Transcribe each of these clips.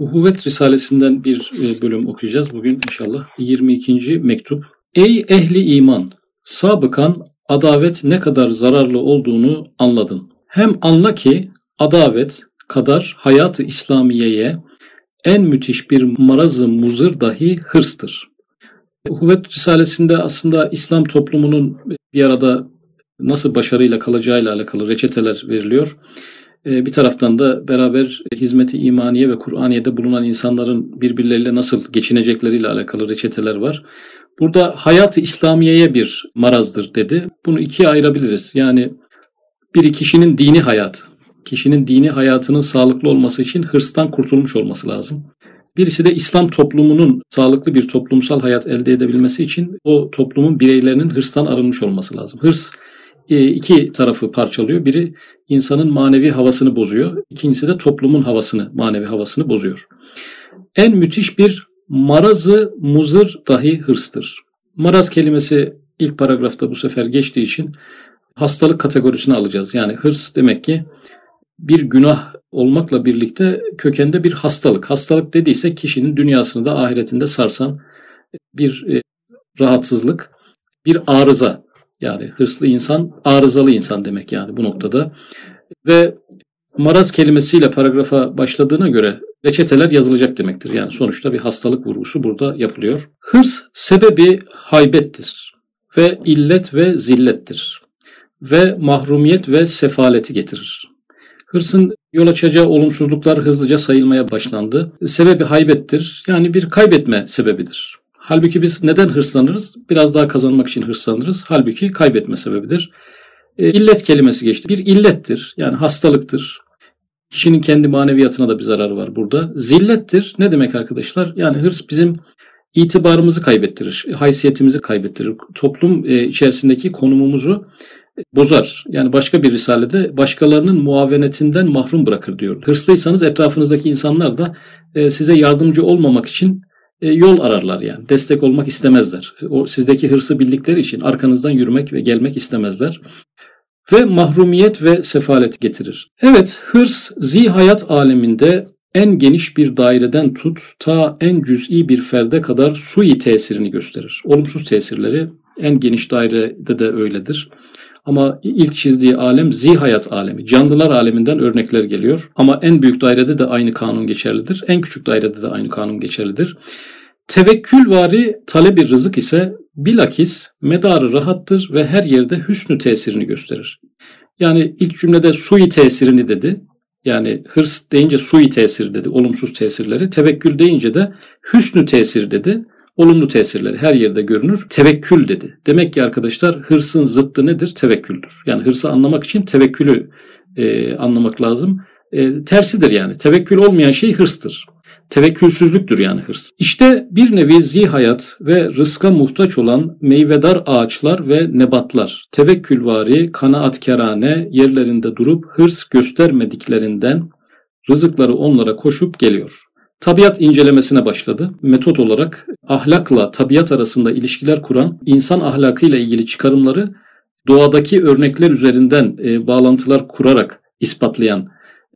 Uhuvvet Risalesinden bir e, bölüm okuyacağız bugün inşallah. 22. mektup. Ey ehli iman! Sabıkan adavet ne kadar zararlı olduğunu anladın. Hem anla ki adavet kadar hayatı İslamiye'ye en müthiş bir marazı muzır dahi hırstır. Uhuvvet Risalesi'nde aslında İslam toplumunun bir arada nasıl başarıyla kalacağıyla alakalı reçeteler veriliyor. Ee, bir taraftan da beraber hizmeti imaniye ve Kur'aniye'de bulunan insanların birbirleriyle nasıl geçinecekleriyle alakalı reçeteler var. Burada hayatı İslamiye'ye bir marazdır dedi. Bunu ikiye ayırabiliriz. Yani bir kişinin dini hayatı. Kişinin dini hayatının sağlıklı olması için hırstan kurtulmuş olması lazım. Birisi de İslam toplumunun sağlıklı bir toplumsal hayat elde edebilmesi için o toplumun bireylerinin hırstan arınmış olması lazım. Hırs iki tarafı parçalıyor. Biri insanın manevi havasını bozuyor. İkincisi de toplumun havasını, manevi havasını bozuyor. En müthiş bir marazı muzır dahi hırstır. Maraz kelimesi ilk paragrafta bu sefer geçtiği için hastalık kategorisine alacağız. Yani hırs demek ki bir günah olmakla birlikte kökende bir hastalık. Hastalık dediyse kişinin dünyasını da ahiretinde sarsan bir e, rahatsızlık, bir arıza. Yani hırslı insan, arızalı insan demek yani bu noktada. Ve maraz kelimesiyle paragrafa başladığına göre reçeteler yazılacak demektir. Yani sonuçta bir hastalık vurgusu burada yapılıyor. Hırs sebebi haybettir ve illet ve zillettir ve mahrumiyet ve sefaleti getirir. Hırsın yol açacağı olumsuzluklar hızlıca sayılmaya başlandı. Sebebi haybettir. Yani bir kaybetme sebebidir. Halbuki biz neden hırslanırız? Biraz daha kazanmak için hırslanırız. Halbuki kaybetme sebebidir. E, illet kelimesi geçti. Bir illettir. Yani hastalıktır. Kişinin kendi maneviyatına da bir zararı var burada. Zillettir. Ne demek arkadaşlar? Yani hırs bizim itibarımızı kaybettirir. Haysiyetimizi kaybettirir. Toplum e, içerisindeki konumumuzu bozar. Yani başka bir risalede başkalarının muavenetinden mahrum bırakır diyor. Hırslıysanız etrafınızdaki insanlar da e, size yardımcı olmamak için e, yol ararlar yani. Destek olmak istemezler. O sizdeki hırsı bildikleri için arkanızdan yürümek ve gelmek istemezler. Ve mahrumiyet ve sefalet getirir. Evet, hırs zihayat aleminde en geniş bir daireden tut ta en cüz'i bir ferde kadar sui tesirini gösterir. Olumsuz tesirleri en geniş dairede de öyledir. Ama ilk çizdiği alem zihayat alemi. Canlılar aleminden örnekler geliyor. Ama en büyük dairede de aynı kanun geçerlidir. En küçük dairede de aynı kanun geçerlidir. Tevekkülvari talebi rızık ise bilakis medarı rahattır ve her yerde hüsnü tesirini gösterir. Yani ilk cümlede sui tesirini dedi. Yani hırs deyince sui tesir dedi, olumsuz tesirleri. Tevekkül deyince de hüsnü tesir dedi olumlu tesirleri her yerde görünür. Tevekkül dedi. Demek ki arkadaşlar hırsın zıttı nedir? Tevekküldür. Yani hırsı anlamak için tevekkülü e, anlamak lazım. E, tersidir yani. Tevekkül olmayan şey hırstır. Tevekkülsüzlüktür yani hırs. İşte bir nevi zihayat ve rızka muhtaç olan meyvedar ağaçlar ve nebatlar, tevekkülvari, kanaatkerane yerlerinde durup hırs göstermediklerinden rızıkları onlara koşup geliyor. Tabiat incelemesine başladı. Metot olarak ahlakla tabiat arasında ilişkiler kuran insan ahlakıyla ilgili çıkarımları doğadaki örnekler üzerinden e, bağlantılar kurarak ispatlayan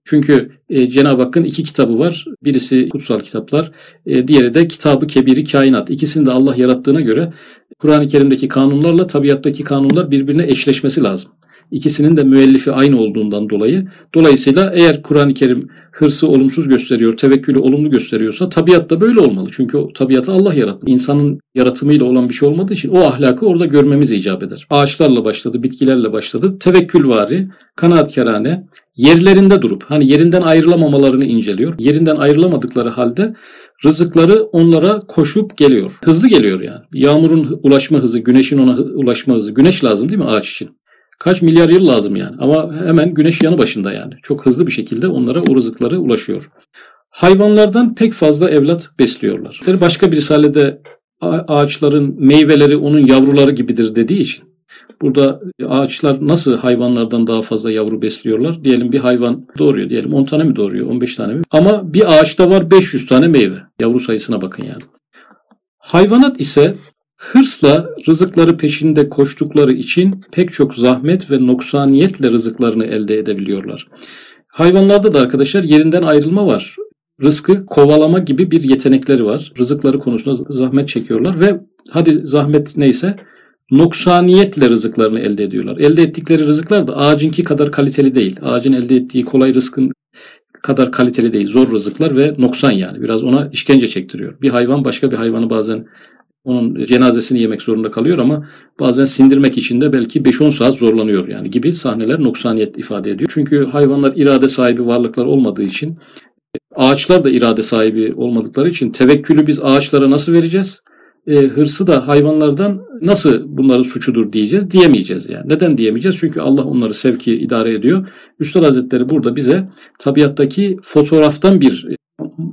çünkü e, Cenab-ı Hakk'ın iki kitabı var. Birisi kutsal kitaplar, e, diğeri de Kitabı Kebiri Kainat. İkisini de Allah yarattığına göre Kur'an-ı Kerim'deki kanunlarla tabiattaki kanunlar birbirine eşleşmesi lazım. İkisinin de müellifi aynı olduğundan dolayı. Dolayısıyla eğer Kur'an-ı Kerim hırsı olumsuz gösteriyor, tevekkülü olumlu gösteriyorsa tabiat da böyle olmalı. Çünkü o tabiatı Allah yarattı. İnsanın yaratımıyla olan bir şey olmadığı için o ahlakı orada görmemiz icap eder. Ağaçlarla başladı, bitkilerle başladı. Tevekkülvari, kanaatkerane, yerlerinde durup hani yerinden ayrılamamalarını inceliyor. Yerinden ayrılamadıkları halde rızıkları onlara koşup geliyor. Hızlı geliyor yani. Yağmurun ulaşma hızı, güneşin ona ulaşma hızı. Güneş lazım değil mi ağaç için? Kaç milyar yıl lazım yani. Ama hemen güneş yanı başında yani. Çok hızlı bir şekilde onlara o rızıkları ulaşıyor. Hayvanlardan pek fazla evlat besliyorlar. Başka bir risalede ağaçların meyveleri onun yavruları gibidir dediği için burada ağaçlar nasıl hayvanlardan daha fazla yavru besliyorlar? Diyelim bir hayvan doğuruyor diyelim 10 tane mi doğuruyor 15 tane mi? Ama bir ağaçta var 500 tane meyve. Yavru sayısına bakın yani. Hayvanat ise Hırsla rızıkları peşinde koştukları için pek çok zahmet ve noksaniyetle rızıklarını elde edebiliyorlar. Hayvanlarda da arkadaşlar yerinden ayrılma var. rızkı kovalama gibi bir yetenekleri var. Rızıkları konusunda zahmet çekiyorlar ve hadi zahmet neyse noksaniyetle rızıklarını elde ediyorlar. Elde ettikleri rızıklar da ağacınki kadar kaliteli değil. Ağacın elde ettiği kolay rızkın kadar kaliteli değil. Zor rızıklar ve noksan yani. Biraz ona işkence çektiriyor. Bir hayvan başka bir hayvanı bazen onun cenazesini yemek zorunda kalıyor ama bazen sindirmek için de belki 5-10 saat zorlanıyor yani gibi sahneler noksaniyet ifade ediyor. Çünkü hayvanlar irade sahibi varlıklar olmadığı için ağaçlar da irade sahibi olmadıkları için tevekkülü biz ağaçlara nasıl vereceğiz? E, hırsı da hayvanlardan nasıl bunların suçudur diyeceğiz? Diyemeyeceğiz yani. Neden diyemeyeceğiz? Çünkü Allah onları sevki idare ediyor. Üstad Hazretleri burada bize tabiattaki fotoğraftan bir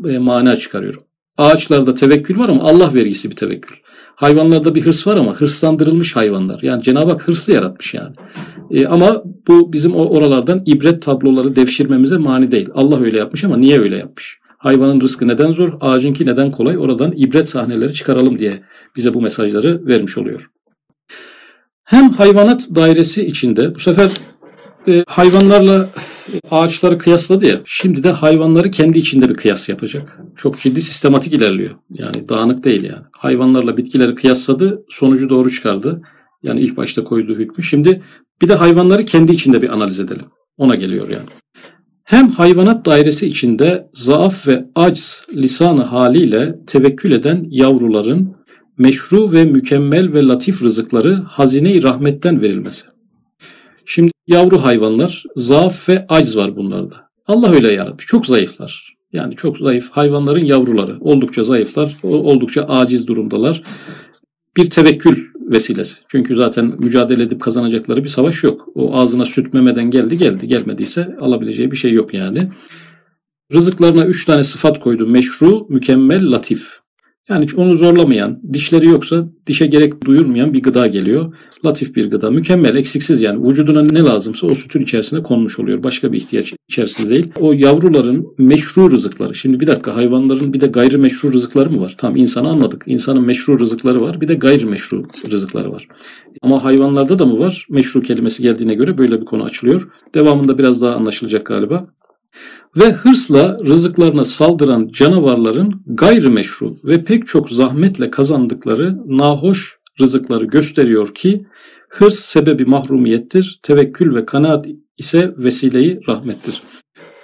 e, mana çıkarıyor. Ağaçlarda tevekkül var ama Allah vergisi bir tevekkül. Hayvanlarda bir hırs var ama hırslandırılmış hayvanlar. Yani Cenab-ı Hak hırslı yaratmış yani. E, ama bu bizim oralardan ibret tabloları devşirmemize mani değil. Allah öyle yapmış ama niye öyle yapmış? Hayvanın rızkı neden zor, ağacınki neden kolay? Oradan ibret sahneleri çıkaralım diye bize bu mesajları vermiş oluyor. Hem hayvanat dairesi içinde bu sefer e, hayvanlarla ağaçları kıyasladı ya. Şimdi de hayvanları kendi içinde bir kıyas yapacak. Çok ciddi sistematik ilerliyor. Yani dağınık değil yani. Hayvanlarla bitkileri kıyasladı, sonucu doğru çıkardı. Yani ilk başta koyduğu hükmü. Şimdi bir de hayvanları kendi içinde bir analiz edelim. Ona geliyor yani. Hem hayvanat dairesi içinde zaaf ve acz lisanı haliyle tevekkül eden yavruların meşru ve mükemmel ve latif rızıkları hazine-i rahmetten verilmesi. Şimdi yavru hayvanlar zaaf ve acz var bunlarda. Allah öyle yaratmış. Çok zayıflar. Yani çok zayıf hayvanların yavruları. Oldukça zayıflar, oldukça aciz durumdalar. Bir tevekkül vesilesi. Çünkü zaten mücadele edip kazanacakları bir savaş yok. O ağzına süt memeden geldi geldi. Gelmediyse alabileceği bir şey yok yani. Rızıklarına üç tane sıfat koydu. Meşru, mükemmel, latif. Yani onu zorlamayan, dişleri yoksa dişe gerek duyurmayan bir gıda geliyor. Latif bir gıda. Mükemmel, eksiksiz yani. Vücuduna ne lazımsa o sütün içerisine konmuş oluyor. Başka bir ihtiyaç içerisinde değil. O yavruların meşru rızıkları. Şimdi bir dakika hayvanların bir de gayri meşru rızıkları mı var? Tam insanı anladık. İnsanın meşru rızıkları var. Bir de gayri meşru rızıkları var. Ama hayvanlarda da mı var? Meşru kelimesi geldiğine göre böyle bir konu açılıyor. Devamında biraz daha anlaşılacak galiba ve hırsla rızıklarına saldıran canavarların gayrimeşru ve pek çok zahmetle kazandıkları nahoş rızıkları gösteriyor ki hırs sebebi mahrumiyettir, tevekkül ve kanaat ise vesileyi rahmettir.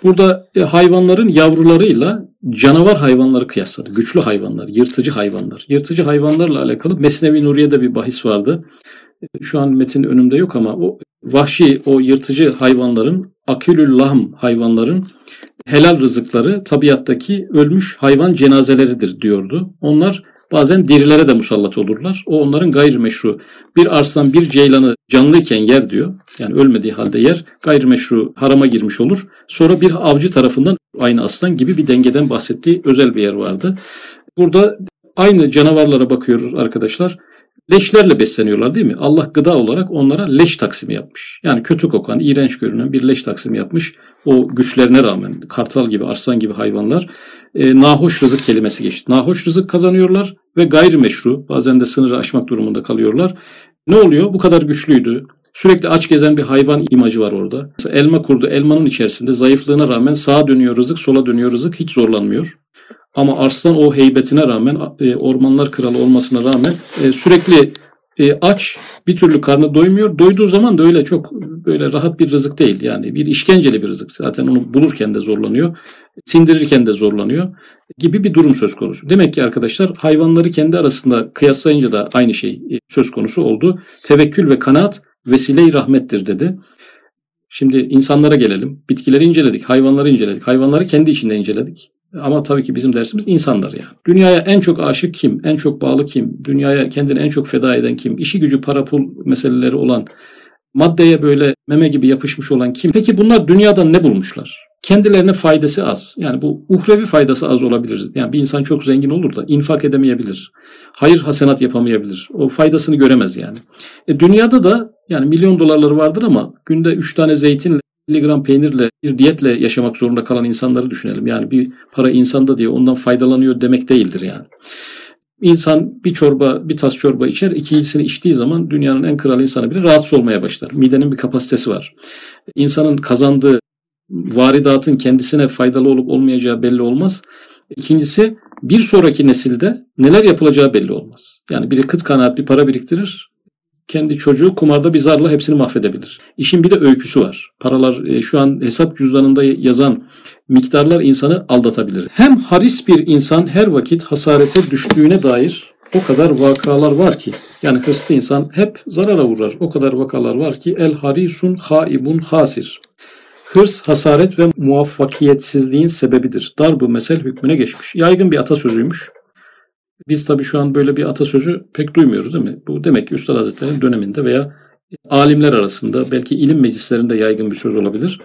Burada e, hayvanların yavrularıyla canavar hayvanları kıyasladı. Güçlü hayvanlar, yırtıcı hayvanlar. Yırtıcı hayvanlarla alakalı Mesnevi Nuriye'de bir bahis vardı. Şu an metin önümde yok ama o vahşi, o yırtıcı hayvanların, akülül lahm hayvanların helal rızıkları tabiattaki ölmüş hayvan cenazeleridir diyordu. Onlar bazen dirilere de musallat olurlar. O onların gayrimeşru. Bir arslan bir ceylanı canlıyken yer diyor. Yani ölmediği halde yer. Gayrimeşru harama girmiş olur. Sonra bir avcı tarafından aynı aslan gibi bir dengeden bahsettiği özel bir yer vardı. Burada aynı canavarlara bakıyoruz arkadaşlar leşlerle besleniyorlar değil mi? Allah gıda olarak onlara leş taksimi yapmış. Yani kötü kokan, iğrenç görünen bir leş taksimi yapmış. O güçlerine rağmen kartal gibi, arslan gibi hayvanlar e, nahoş rızık kelimesi geçti. Nahoş rızık kazanıyorlar ve gayrimeşru bazen de sınırı aşmak durumunda kalıyorlar. Ne oluyor? Bu kadar güçlüydü. Sürekli aç gezen bir hayvan imajı var orada. Mesela elma kurdu. Elmanın içerisinde zayıflığına rağmen sağa dönüyor rızık, sola dönüyor rızık. Hiç zorlanmıyor. Ama Arslan o heybetine rağmen, e, ormanlar kralı olmasına rağmen e, sürekli e, aç, bir türlü karnı doymuyor. Doyduğu zaman da öyle çok böyle rahat bir rızık değil. Yani bir işkenceli bir rızık. Zaten onu bulurken de zorlanıyor, sindirirken de zorlanıyor gibi bir durum söz konusu. Demek ki arkadaşlar hayvanları kendi arasında kıyaslayınca da aynı şey söz konusu oldu. Tevekkül ve kanaat vesile-i rahmettir dedi. Şimdi insanlara gelelim. Bitkileri inceledik, hayvanları inceledik. Hayvanları kendi içinde inceledik. Ama tabii ki bizim dersimiz insanlar ya. Dünyaya en çok aşık kim? En çok bağlı kim? Dünyaya kendini en çok feda eden kim? İşi gücü para pul meseleleri olan, maddeye böyle meme gibi yapışmış olan kim? Peki bunlar dünyadan ne bulmuşlar? Kendilerine faydası az. Yani bu uhrevi faydası az olabilir. Yani bir insan çok zengin olur da infak edemeyebilir. Hayır hasenat yapamayabilir. O faydasını göremez yani. E dünyada da yani milyon dolarları vardır ama günde 3 tane zeytinle 50 gram peynirle bir diyetle yaşamak zorunda kalan insanları düşünelim. Yani bir para insanda diye ondan faydalanıyor demek değildir yani. İnsan bir çorba, bir tas çorba içer, ikincisini içtiği zaman dünyanın en kral insanı bile rahatsız olmaya başlar. Midenin bir kapasitesi var. İnsanın kazandığı varidatın kendisine faydalı olup olmayacağı belli olmaz. İkincisi bir sonraki nesilde neler yapılacağı belli olmaz. Yani biri kıt kanaat bir para biriktirir. Kendi çocuğu kumarda bir zarla hepsini mahvedebilir. İşin bir de öyküsü var. Paralar e, şu an hesap cüzdanında yazan miktarlar insanı aldatabilir. Hem haris bir insan her vakit hasarete düştüğüne dair o kadar vakalar var ki yani hırslı insan hep zarara uğrar. O kadar vakalar var ki el harisun haibun hasir. Hırs, hasaret ve muvaffakiyetsizliğin sebebidir. Darbu mesel hükmüne geçmiş. Yaygın bir atasözüymüş. Biz tabii şu an böyle bir atasözü pek duymuyoruz değil mi? Bu demek ki Üstad Hazretleri'nin döneminde veya alimler arasında belki ilim meclislerinde yaygın bir söz olabilir.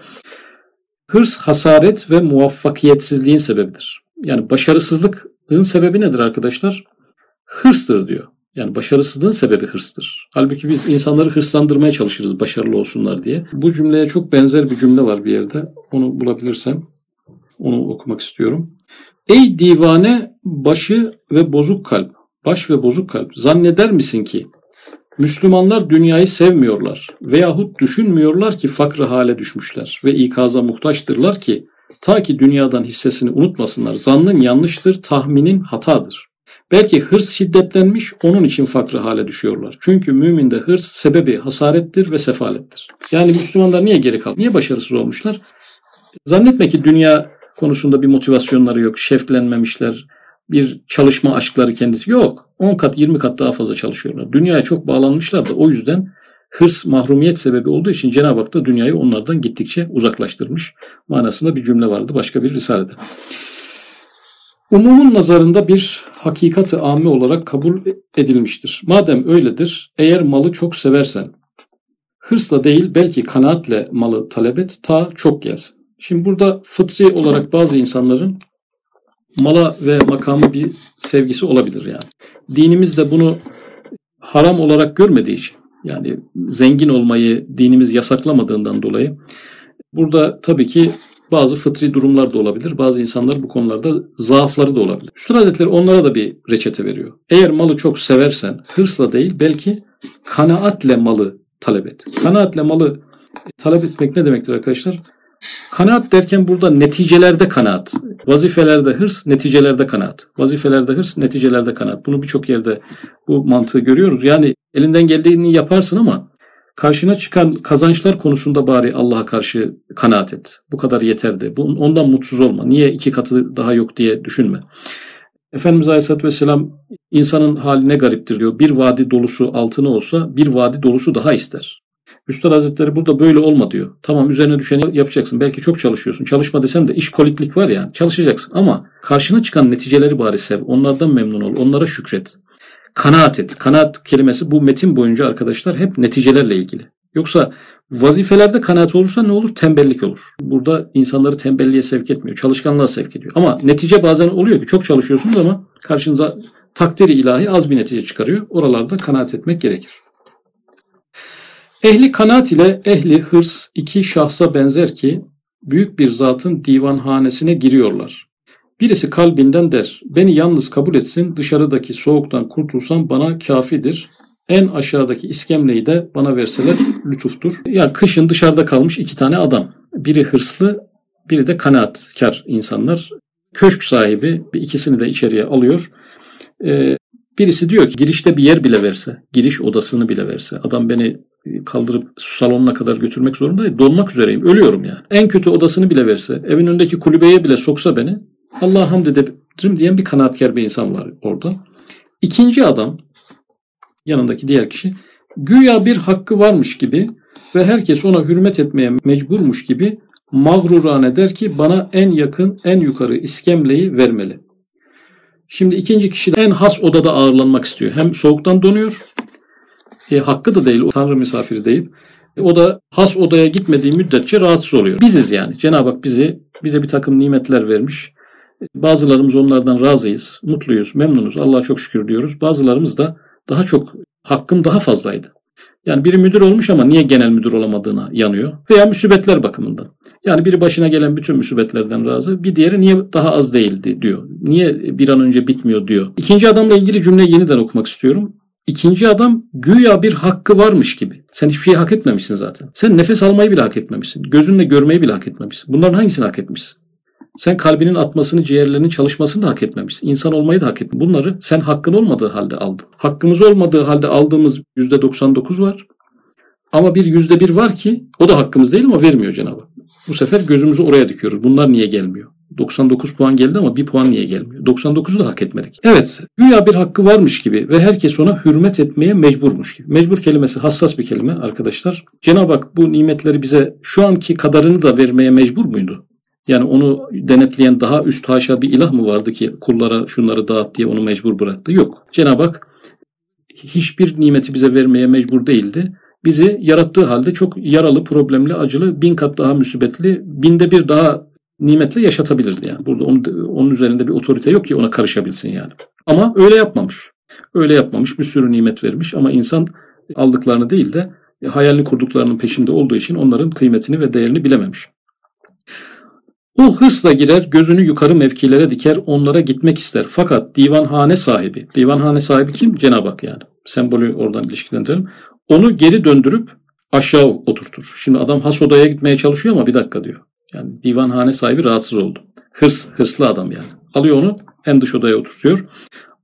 Hırs, hasaret ve muvaffakiyetsizliğin sebebidir. Yani başarısızlığın sebebi nedir arkadaşlar? Hırstır diyor. Yani başarısızlığın sebebi hırstır. Halbuki biz insanları hırslandırmaya çalışırız başarılı olsunlar diye. Bu cümleye çok benzer bir cümle var bir yerde. Onu bulabilirsem onu okumak istiyorum. Ey divane başı ve bozuk kalp, baş ve bozuk kalp zanneder misin ki Müslümanlar dünyayı sevmiyorlar veyahut düşünmüyorlar ki fakrı hale düşmüşler ve ikaza muhtaçtırlar ki ta ki dünyadan hissesini unutmasınlar. Zannın yanlıştır, tahminin hatadır. Belki hırs şiddetlenmiş, onun için fakrı hale düşüyorlar. Çünkü müminde hırs sebebi hasarettir ve sefalettir. Yani Müslümanlar niye geri kaldı? Niye başarısız olmuşlar? Zannetme ki dünya konusunda bir motivasyonları yok, şeflenmemişler, bir çalışma aşkları kendisi yok. 10 kat 20 kat daha fazla çalışıyorlar. Dünyaya çok bağlanmışlar da o yüzden hırs mahrumiyet sebebi olduğu için Cenab-ı Hak da dünyayı onlardan gittikçe uzaklaştırmış manasında bir cümle vardı başka bir risalede. Umumun nazarında bir hakikati âme olarak kabul edilmiştir. Madem öyledir, eğer malı çok seversen, hırsla değil belki kanaatle malı talep et, ta çok gelsin. Şimdi burada fıtri olarak bazı insanların mala ve makamı bir sevgisi olabilir yani. Dinimiz de bunu haram olarak görmediği için yani zengin olmayı dinimiz yasaklamadığından dolayı burada tabii ki bazı fıtri durumlar da olabilir. Bazı insanlar bu konularda zaafları da olabilir. Üstad Hazretleri onlara da bir reçete veriyor. Eğer malı çok seversen hırsla değil belki kanaatle malı talep et. Kanaatle malı talep etmek ne demektir arkadaşlar? Kanaat derken burada neticelerde kanaat. Vazifelerde hırs, neticelerde kanaat. Vazifelerde hırs, neticelerde kanaat. Bunu birçok yerde bu mantığı görüyoruz. Yani elinden geldiğini yaparsın ama karşına çıkan kazançlar konusunda bari Allah'a karşı kanaat et. Bu kadar yeterdi. Ondan mutsuz olma. Niye iki katı daha yok diye düşünme. Efendimiz Aleyhisselatü Vesselam insanın hali ne gariptir diyor. Bir vadi dolusu altını olsa bir vadi dolusu daha ister. Üstad Hazretleri burada böyle olma diyor. Tamam üzerine düşeni yapacaksın. Belki çok çalışıyorsun. Çalışma desem de iş koliklik var yani. Çalışacaksın ama karşına çıkan neticeleri bari sev. Onlardan memnun ol. Onlara şükret. Kanaat et. Kanaat kelimesi bu metin boyunca arkadaşlar hep neticelerle ilgili. Yoksa vazifelerde kanaat olursa ne olur? Tembellik olur. Burada insanları tembelliğe sevk etmiyor. Çalışkanlığa sevk ediyor. Ama netice bazen oluyor ki çok çalışıyorsunuz ama karşınıza takdiri ilahi az bir netice çıkarıyor. Oralarda kanaat etmek gerekir. Ehli kanaat ile ehli hırs iki şahsa benzer ki büyük bir zatın divanhanesine giriyorlar. Birisi kalbinden der, beni yalnız kabul etsin, dışarıdaki soğuktan kurtulsam bana kafidir. En aşağıdaki iskemleyi de bana verseler lütuftur. Yani kışın dışarıda kalmış iki tane adam. Biri hırslı, biri de kanaatkar insanlar. Köşk sahibi bir ikisini de içeriye alıyor. Ee, birisi diyor ki girişte bir yer bile verse, giriş odasını bile verse. Adam beni kaldırıp salonuna kadar götürmek zorunda değil. Donmak üzereyim. Ölüyorum yani. En kötü odasını bile verse, evin önündeki kulübeye bile soksa beni Allah'a hamd edebilirim diyen bir kanaatkar bir insan var orada. İkinci adam yanındaki diğer kişi güya bir hakkı varmış gibi ve herkes ona hürmet etmeye mecburmuş gibi mağrurane der ki bana en yakın en yukarı iskemleyi vermeli. Şimdi ikinci kişi de en has odada ağırlanmak istiyor. Hem soğuktan donuyor e, hakkı da değil o tanrı misafiri deyip e, o da has odaya gitmediği müddetçe rahatsız oluyor. Biziz yani. Cenab-ı Hak bizi bize bir takım nimetler vermiş. E, bazılarımız onlardan razıyız, mutluyuz, memnunuz. Allah'a çok şükür diyoruz. Bazılarımız da daha çok hakkım daha fazlaydı. Yani biri müdür olmuş ama niye genel müdür olamadığına yanıyor. Veya müsibetler bakımından. Yani biri başına gelen bütün müsibetlerden razı. Bir diğeri niye daha az değildi diyor. Niye bir an önce bitmiyor diyor. İkinci adamla ilgili cümleyi yeniden okumak istiyorum. İkinci adam güya bir hakkı varmış gibi. Sen hiçbir şey hak etmemişsin zaten. Sen nefes almayı bile hak etmemişsin. Gözünle görmeyi bile hak etmemişsin. Bunların hangisini hak etmişsin? Sen kalbinin atmasını, ciğerlerinin çalışmasını da hak etmemişsin. İnsan olmayı da hak ettin. Bunları sen hakkın olmadığı halde aldın. Hakkımız olmadığı halde aldığımız %99 var. Ama bir %1 var ki o da hakkımız değil ama vermiyor Cenab-ı. Bu sefer gözümüzü oraya dikiyoruz. Bunlar niye gelmiyor? 99 puan geldi ama bir puan niye gelmiyor? 99'u da hak etmedik. Evet, güya bir hakkı varmış gibi ve herkes ona hürmet etmeye mecburmuş gibi. Mecbur kelimesi hassas bir kelime arkadaşlar. Cenab-ı Hak bu nimetleri bize şu anki kadarını da vermeye mecbur muydu? Yani onu denetleyen daha üst haşa bir ilah mı vardı ki kullara şunları dağıt diye onu mecbur bıraktı? Yok. Cenab-ı Hak hiçbir nimeti bize vermeye mecbur değildi. Bizi yarattığı halde çok yaralı, problemli, acılı, bin kat daha müsibetli, binde bir daha nimetle yaşatabilirdi yani. Burada onun, onun üzerinde bir otorite yok ki ona karışabilsin yani. Ama öyle yapmamış. Öyle yapmamış. Bir sürü nimet vermiş ama insan aldıklarını değil de hayalini kurduklarının peşinde olduğu için onların kıymetini ve değerini bilememiş. O hırsla girer, gözünü yukarı mevkilere diker, onlara gitmek ister. Fakat divanhane sahibi, divanhane sahibi kim? Cenab-ı Hak yani. Sembolü oradan ilişkilendirelim. Onu geri döndürüp aşağı oturtur. Şimdi adam has odaya gitmeye çalışıyor ama bir dakika diyor. Yani divanhane sahibi rahatsız oldu. Hırs, hırslı adam yani. Alıyor onu en dış odaya oturtuyor.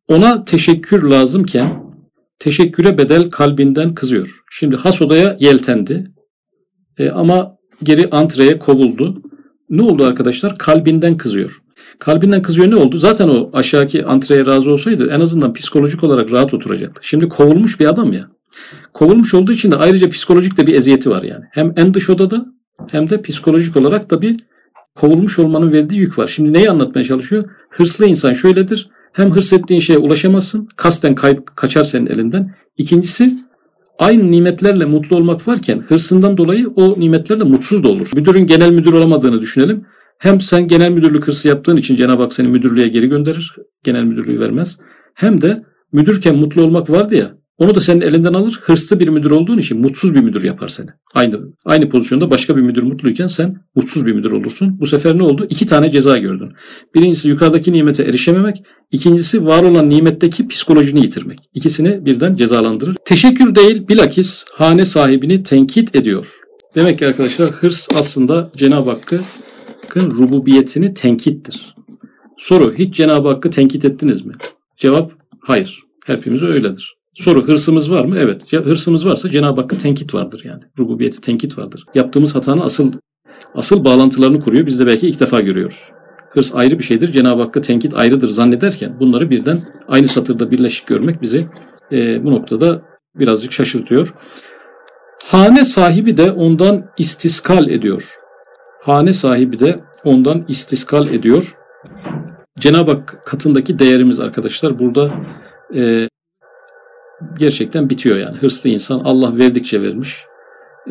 Ona teşekkür lazımken teşekküre bedel kalbinden kızıyor. Şimdi has odaya yeltendi. E, ama geri antreye kovuldu. Ne oldu arkadaşlar? Kalbinden kızıyor. Kalbinden kızıyor ne oldu? Zaten o aşağıki antreye razı olsaydı en azından psikolojik olarak rahat oturacaktı. Şimdi kovulmuş bir adam ya. Kovulmuş olduğu için de ayrıca psikolojik de bir eziyeti var yani. Hem en dış odada hem de psikolojik olarak da bir kovulmuş olmanın verdiği yük var. Şimdi neyi anlatmaya çalışıyor? Hırslı insan şöyledir. Hem hırs ettiğin şeye ulaşamazsın. Kasten kayıp kaçar senin elinden. İkincisi aynı nimetlerle mutlu olmak varken hırsından dolayı o nimetlerle mutsuz da olur. Müdürün genel müdür olamadığını düşünelim. Hem sen genel müdürlük hırsı yaptığın için Cenab-ı Hak seni müdürlüğe geri gönderir. Genel müdürlüğü vermez. Hem de müdürken mutlu olmak vardı ya onu da senin elinden alır. Hırslı bir müdür olduğun için mutsuz bir müdür yapar seni. Aynı aynı pozisyonda başka bir müdür mutluyken sen mutsuz bir müdür olursun. Bu sefer ne oldu? İki tane ceza gördün. Birincisi yukarıdaki nimete erişememek. İkincisi var olan nimetteki psikolojini yitirmek. İkisini birden cezalandırır. Teşekkür değil bilakis hane sahibini tenkit ediyor. Demek ki arkadaşlar hırs aslında Cenab-ı Hakk'ın rububiyetini tenkittir. Soru hiç Cenab-ı Hakk'ı tenkit ettiniz mi? Cevap hayır. Hepimiz öyledir. Soru hırsımız var mı? Evet. Hırsımız varsa Cenab-ı Hakk'a tenkit vardır yani. Rububiyeti tenkit vardır. Yaptığımız hatanın asıl asıl bağlantılarını kuruyor. Biz de belki ilk defa görüyoruz. Hırs ayrı bir şeydir. Cenab-ı Hakk'a tenkit ayrıdır zannederken bunları birden aynı satırda birleşik görmek bizi e, bu noktada birazcık şaşırtıyor. Hane sahibi de ondan istiskal ediyor. Hane sahibi de ondan istiskal ediyor. Cenab-ı Hak katındaki değerimiz arkadaşlar burada e, gerçekten bitiyor yani. Hırslı insan Allah verdikçe vermiş.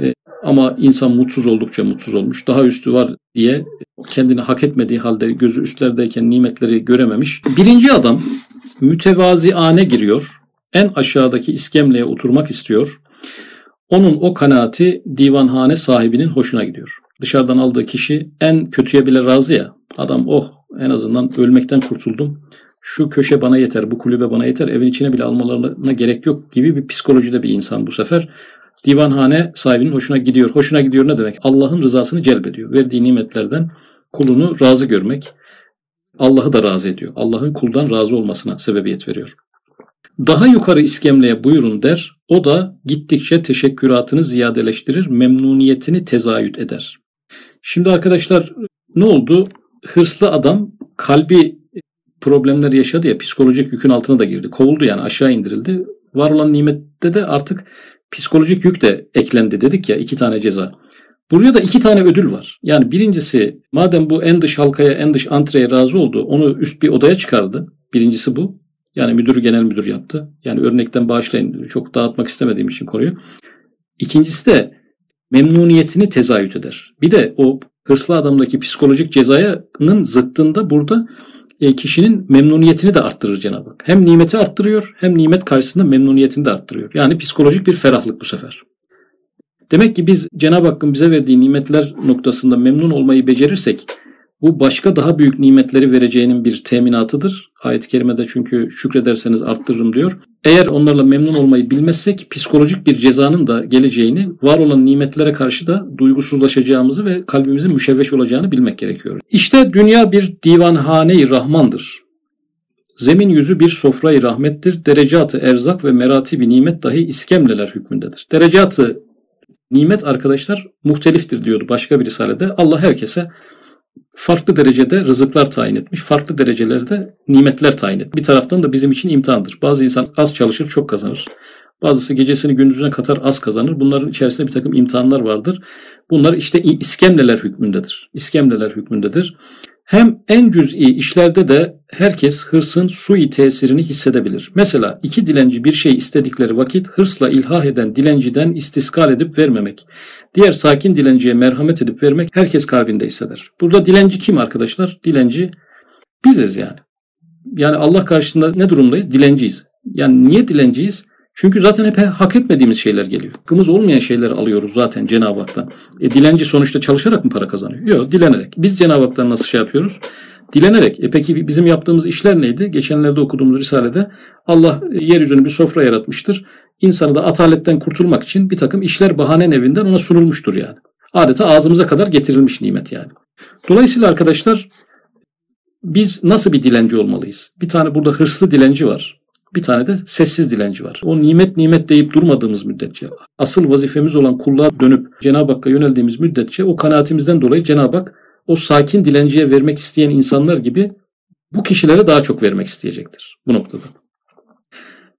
E, ama insan mutsuz oldukça mutsuz olmuş. Daha üstü var diye kendini hak etmediği halde gözü üstlerdeyken nimetleri görememiş. Birinci adam mütevaziane giriyor. En aşağıdaki iskemleye oturmak istiyor. Onun o kanaati divanhane sahibinin hoşuna gidiyor. Dışarıdan aldığı kişi en kötüye bile razı ya. Adam oh en azından ölmekten kurtuldum şu köşe bana yeter, bu kulübe bana yeter, evin içine bile almalarına gerek yok gibi bir psikolojide bir insan bu sefer. Divanhane sahibinin hoşuna gidiyor. Hoşuna gidiyor ne demek? Allah'ın rızasını celbediyor. Verdiği nimetlerden kulunu razı görmek. Allah'ı da razı ediyor. Allah'ın kuldan razı olmasına sebebiyet veriyor. Daha yukarı iskemleye buyurun der. O da gittikçe teşekküratını ziyadeleştirir, memnuniyetini tezayüt eder. Şimdi arkadaşlar ne oldu? Hırslı adam kalbi problemler yaşadı ya psikolojik yükün altına da girdi. Kovuldu yani aşağı indirildi. Var olan nimette de artık psikolojik yük de eklendi dedik ya iki tane ceza. Buraya da iki tane ödül var. Yani birincisi madem bu en dış halkaya en dış antreye razı oldu onu üst bir odaya çıkardı. Birincisi bu. Yani müdürü genel müdür yaptı. Yani örnekten bağışlayın çok dağıtmak istemediğim için konuyu. İkincisi de memnuniyetini tezahüt eder. Bir de o hırslı adamdaki psikolojik cezayanın zıttında burada kişinin memnuniyetini de arttırır Cenab-ı Hak. Hem nimeti arttırıyor hem nimet karşısında memnuniyetini de arttırıyor. Yani psikolojik bir ferahlık bu sefer. Demek ki biz Cenab-ı Hakk'ın bize verdiği nimetler noktasında memnun olmayı becerirsek Bu başka daha büyük nimetleri vereceğinin bir teminatıdır. Ayet-i kerimede çünkü şükrederseniz arttırırım diyor. Eğer onlarla memnun olmayı bilmezsek psikolojik bir cezanın da geleceğini, var olan nimetlere karşı da duygusuzlaşacağımızı ve kalbimizin müşevveş olacağını bilmek gerekiyor. İşte dünya bir divanhane-i rahmandır. Zemin yüzü bir sofrayı rahmettir. Derecatı erzak ve merati bir nimet dahi iskemleler hükmündedir. Derecatı nimet arkadaşlar muhteliftir diyordu başka bir risalede. Allah herkese farklı derecede rızıklar tayin etmiş. Farklı derecelerde nimetler tayin etmiş. Bir taraftan da bizim için imtihandır. Bazı insan az çalışır çok kazanır. Bazısı gecesini gündüzüne katar az kazanır. Bunların içerisinde bir takım imtihanlar vardır. Bunlar işte iskemleler hükmündedir. İskemleler hükmündedir. Hem en cüz'i işlerde de herkes hırsın sui tesirini hissedebilir. Mesela iki dilenci bir şey istedikleri vakit hırsla ilhah eden dilenciden istiskal edip vermemek. Diğer sakin dilenciye merhamet edip vermek herkes kalbinde hisseder. Burada dilenci kim arkadaşlar? Dilenci biziz yani. Yani Allah karşısında ne durumdayız? Dilenciyiz. Yani niye dilenciyiz? Çünkü zaten hep hak etmediğimiz şeyler geliyor. Hakkımız olmayan şeyler alıyoruz zaten Cenab-ı Hak'tan. E, dilenci sonuçta çalışarak mı para kazanıyor? Yok dilenerek. Biz Cenab-ı Hak'tan nasıl şey yapıyoruz? Dilenerek. E peki bizim yaptığımız işler neydi? Geçenlerde okuduğumuz Risale'de Allah yeryüzünü bir sofra yaratmıştır. İnsanı da ataletten kurtulmak için bir takım işler bahane evinden ona sunulmuştur yani. Adeta ağzımıza kadar getirilmiş nimet yani. Dolayısıyla arkadaşlar biz nasıl bir dilenci olmalıyız? Bir tane burada hırslı dilenci var. Bir tane de sessiz dilenci var. O nimet nimet deyip durmadığımız müddetçe, asıl vazifemiz olan kulluğa dönüp Cenab-ı Hakk'a yöneldiğimiz müddetçe o kanaatimizden dolayı Cenab-ı Hak o sakin dilenciye vermek isteyen insanlar gibi bu kişilere daha çok vermek isteyecektir bu noktada.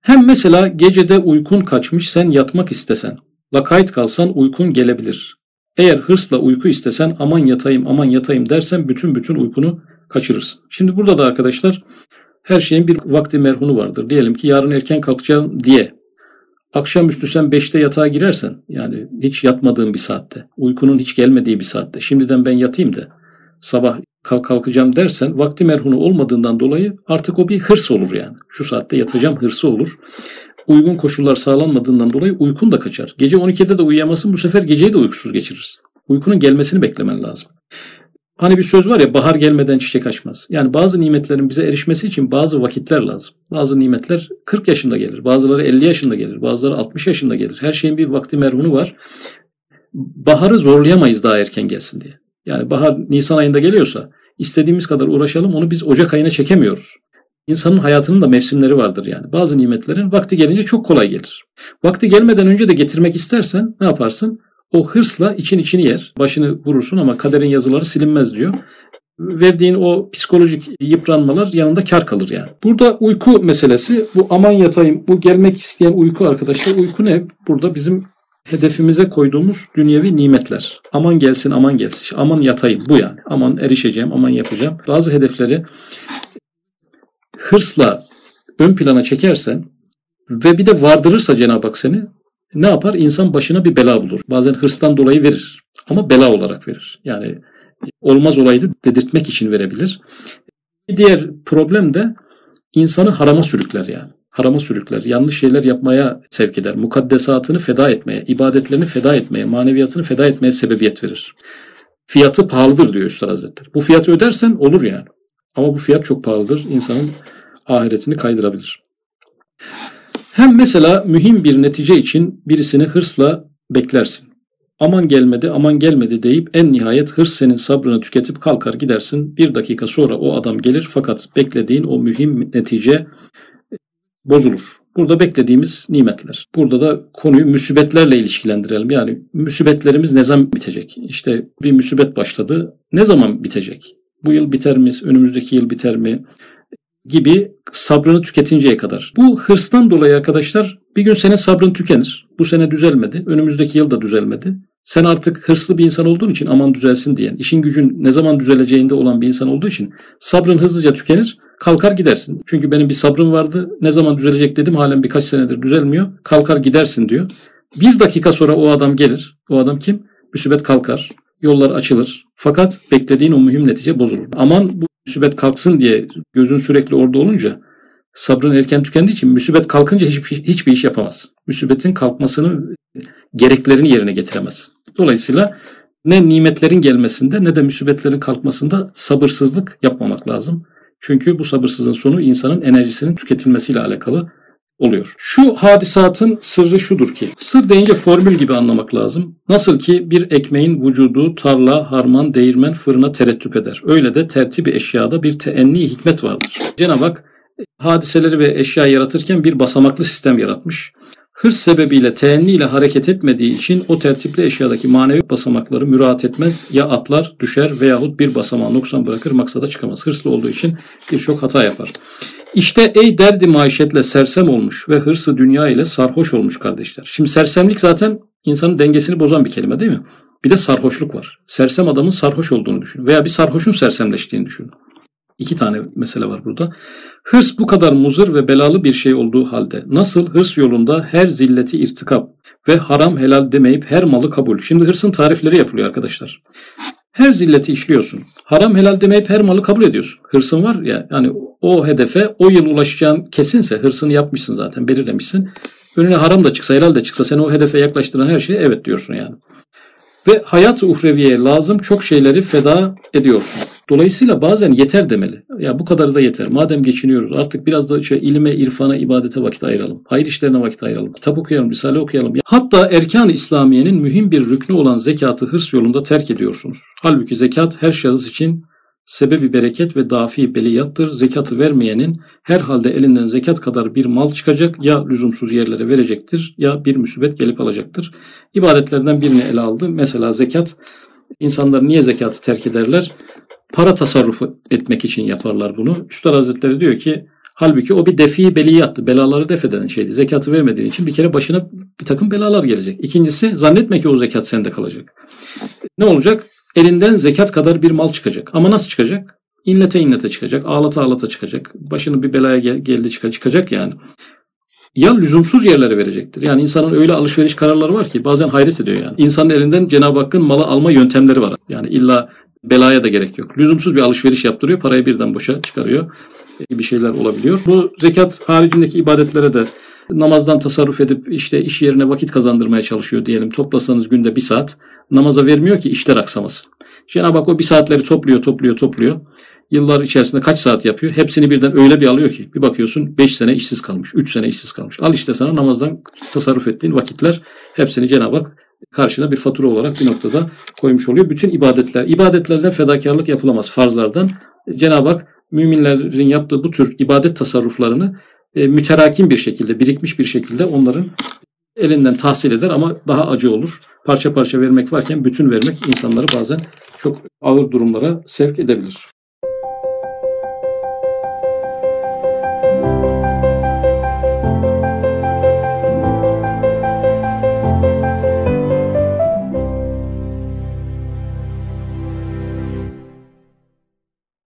Hem mesela gecede uykun kaçmış sen yatmak istesen, lakayt kalsan uykun gelebilir. Eğer hırsla uyku istesen aman yatayım aman yatayım dersen bütün bütün uykunu kaçırırsın. Şimdi burada da arkadaşlar her şeyin bir vakti merhunu vardır. Diyelim ki yarın erken kalkacağım diye. Akşamüstü sen 5'te yatağa girersen yani hiç yatmadığın bir saatte, uykunun hiç gelmediği bir saatte şimdiden ben yatayım da sabah kalk kalkacağım dersen vakti merhunu olmadığından dolayı artık o bir hırs olur yani. Şu saatte yatacağım hırsı olur. Uygun koşullar sağlanmadığından dolayı uykun da kaçar. Gece 12'de de uyuyamazsın bu sefer geceyi de uykusuz geçirirsin. Uykunun gelmesini beklemen lazım. Hani bir söz var ya bahar gelmeden çiçek açmaz. Yani bazı nimetlerin bize erişmesi için bazı vakitler lazım. Bazı nimetler 40 yaşında gelir. Bazıları 50 yaşında gelir. Bazıları 60 yaşında gelir. Her şeyin bir vakti merhunu var. Baharı zorlayamayız daha erken gelsin diye. Yani bahar Nisan ayında geliyorsa istediğimiz kadar uğraşalım onu biz Ocak ayına çekemiyoruz. İnsanın hayatının da mevsimleri vardır yani. Bazı nimetlerin vakti gelince çok kolay gelir. Vakti gelmeden önce de getirmek istersen ne yaparsın? O hırsla için içini yer. Başını vurursun ama kaderin yazıları silinmez diyor. Verdiğin o psikolojik yıpranmalar yanında kar kalır yani. Burada uyku meselesi bu aman yatayım bu gelmek isteyen uyku arkadaşlar. Uyku ne? Burada bizim hedefimize koyduğumuz dünyevi nimetler. Aman gelsin aman gelsin. Aman yatayım bu yani. Aman erişeceğim aman yapacağım. Bazı hedefleri hırsla ön plana çekersen ve bir de vardırırsa Cenab-ı Hak seni ne yapar? İnsan başına bir bela bulur. Bazen hırstan dolayı verir ama bela olarak verir. Yani olmaz olaydı dedirtmek için verebilir. Bir diğer problem de insanı harama sürükler yani. Harama sürükler. Yanlış şeyler yapmaya sevk eder. Mukaddesatını feda etmeye, ibadetlerini feda etmeye, maneviyatını feda etmeye sebebiyet verir. Fiyatı pahalıdır diyor Üstad Hazretleri. Bu fiyatı ödersen olur yani. Ama bu fiyat çok pahalıdır. İnsanın ahiretini kaydırabilir. Hem mesela mühim bir netice için birisini hırsla beklersin. Aman gelmedi, aman gelmedi deyip en nihayet hırs senin sabrını tüketip kalkar gidersin. Bir dakika sonra o adam gelir fakat beklediğin o mühim netice bozulur. Burada beklediğimiz nimetler. Burada da konuyu müsibetlerle ilişkilendirelim. Yani müsibetlerimiz ne zaman bitecek? İşte bir müsibet başladı. Ne zaman bitecek? Bu yıl biter mi? Önümüzdeki yıl biter mi? Gibi sabrını tüketinceye kadar. Bu hırstan dolayı arkadaşlar bir gün senin sabrın tükenir. Bu sene düzelmedi. Önümüzdeki yıl da düzelmedi. Sen artık hırslı bir insan olduğun için aman düzelsin diyen, işin gücün ne zaman düzeleceğinde olan bir insan olduğu için sabrın hızlıca tükenir, kalkar gidersin. Çünkü benim bir sabrım vardı, ne zaman düzelecek dedim halen birkaç senedir düzelmiyor, kalkar gidersin diyor. Bir dakika sonra o adam gelir. O adam kim? Müsibet kalkar, yollar açılır. Fakat beklediğin o mühim netice bozulur. Aman bu müsibet kalksın diye gözün sürekli orada olunca sabrın erken tükendiği için müsibet kalkınca hiçbir, hiçbir iş yapamaz. Müsibetin kalkmasının gereklerini yerine getiremez. Dolayısıyla ne nimetlerin gelmesinde ne de musibetlerin kalkmasında sabırsızlık yapmamak lazım. Çünkü bu sabırsızlığın sonu insanın enerjisinin tüketilmesiyle alakalı oluyor. Şu hadisatın sırrı şudur ki, sır deyince formül gibi anlamak lazım. Nasıl ki bir ekmeğin vücudu tarla, harman, değirmen, fırına terettüp eder. Öyle de tertibi eşyada bir teenni hikmet vardır. Cenab-ı Hak hadiseleri ve eşya yaratırken bir basamaklı sistem yaratmış. Hırs sebebiyle teenni ile hareket etmediği için o tertipli eşyadaki manevi basamakları müraat etmez. Ya atlar, düşer veyahut bir basamağı noksan bırakır maksada çıkamaz. Hırslı olduğu için birçok hata yapar. İşte ey derdi maişetle sersem olmuş ve hırsı dünya ile sarhoş olmuş kardeşler. Şimdi sersemlik zaten insanın dengesini bozan bir kelime değil mi? Bir de sarhoşluk var. Sersem adamın sarhoş olduğunu düşün. Veya bir sarhoşun sersemleştiğini düşün. İki tane mesele var burada. Hırs bu kadar muzır ve belalı bir şey olduğu halde nasıl hırs yolunda her zilleti irtikap ve haram helal demeyip her malı kabul. Şimdi hırsın tarifleri yapılıyor arkadaşlar. Her zilleti işliyorsun. Haram helal demeyip her malı kabul ediyorsun. Hırsın var ya yani o hedefe o yıl ulaşacağın kesinse hırsını yapmışsın zaten belirlemişsin. Önüne haram da çıksa helal de çıksa seni o hedefe yaklaştıran her şeye evet diyorsun yani. Ve hayat-ı uhreviye lazım çok şeyleri feda ediyorsun. Dolayısıyla bazen yeter demeli. Ya bu kadar da yeter. Madem geçiniyoruz artık biraz da şey ilime, irfana, ibadete vakit ayıralım. Hayır işlerine vakit ayıralım. Kitap okuyalım, risale okuyalım. Hatta erkan-ı İslamiye'nin mühim bir rüknü olan zekatı hırs yolunda terk ediyorsunuz. Halbuki zekat her şahıs için sebebi bereket ve dafi beliyattır. Zekatı vermeyenin herhalde elinden zekat kadar bir mal çıkacak ya lüzumsuz yerlere verecektir ya bir musibet gelip alacaktır. İbadetlerden birini ele aldı. Mesela zekat insanlar niye zekatı terk ederler? Para tasarrufu etmek için yaparlar bunu. Üstad Hazretleri diyor ki halbuki o bir defi beliyattı. Belaları def eden şeydi. Zekatı vermediğin için bir kere başına bir takım belalar gelecek. İkincisi zannetme ki o zekat sende kalacak. Ne olacak? Elinden zekat kadar bir mal çıkacak. Ama nasıl çıkacak? İnlete inlete çıkacak. Ağlata ağlata çıkacak. Başını bir belaya gel, geldi çıkacak, çıkacak yani. Ya lüzumsuz yerlere verecektir. Yani insanın öyle alışveriş kararları var ki bazen hayret ediyor yani. İnsanın elinden Cenab-ı Hakk'ın malı alma yöntemleri var. Yani illa belaya da gerek yok. Lüzumsuz bir alışveriş yaptırıyor. Parayı birden boşa çıkarıyor. Bir şeyler olabiliyor. Bu zekat haricindeki ibadetlere de namazdan tasarruf edip işte iş yerine vakit kazandırmaya çalışıyor diyelim. Toplasanız günde bir saat. Namaza vermiyor ki işler aksamasın. Cenab-ı Hak o bir saatleri topluyor, topluyor, topluyor. Yıllar içerisinde kaç saat yapıyor? Hepsini birden öyle bir alıyor ki. Bir bakıyorsun 5 sene işsiz kalmış, 3 sene işsiz kalmış. Al işte sana namazdan tasarruf ettiğin vakitler hepsini Cenab-ı Hak karşına bir fatura olarak bir noktada koymuş oluyor. Bütün ibadetler, ibadetlerden fedakarlık yapılamaz farzlardan. Cenab-ı Hak müminlerin yaptığı bu tür ibadet tasarruflarını e, müterakim bir şekilde, birikmiş bir şekilde onların elinden tahsil eder ama daha acı olur. Parça parça vermek varken bütün vermek insanları bazen çok ağır durumlara sevk edebilir.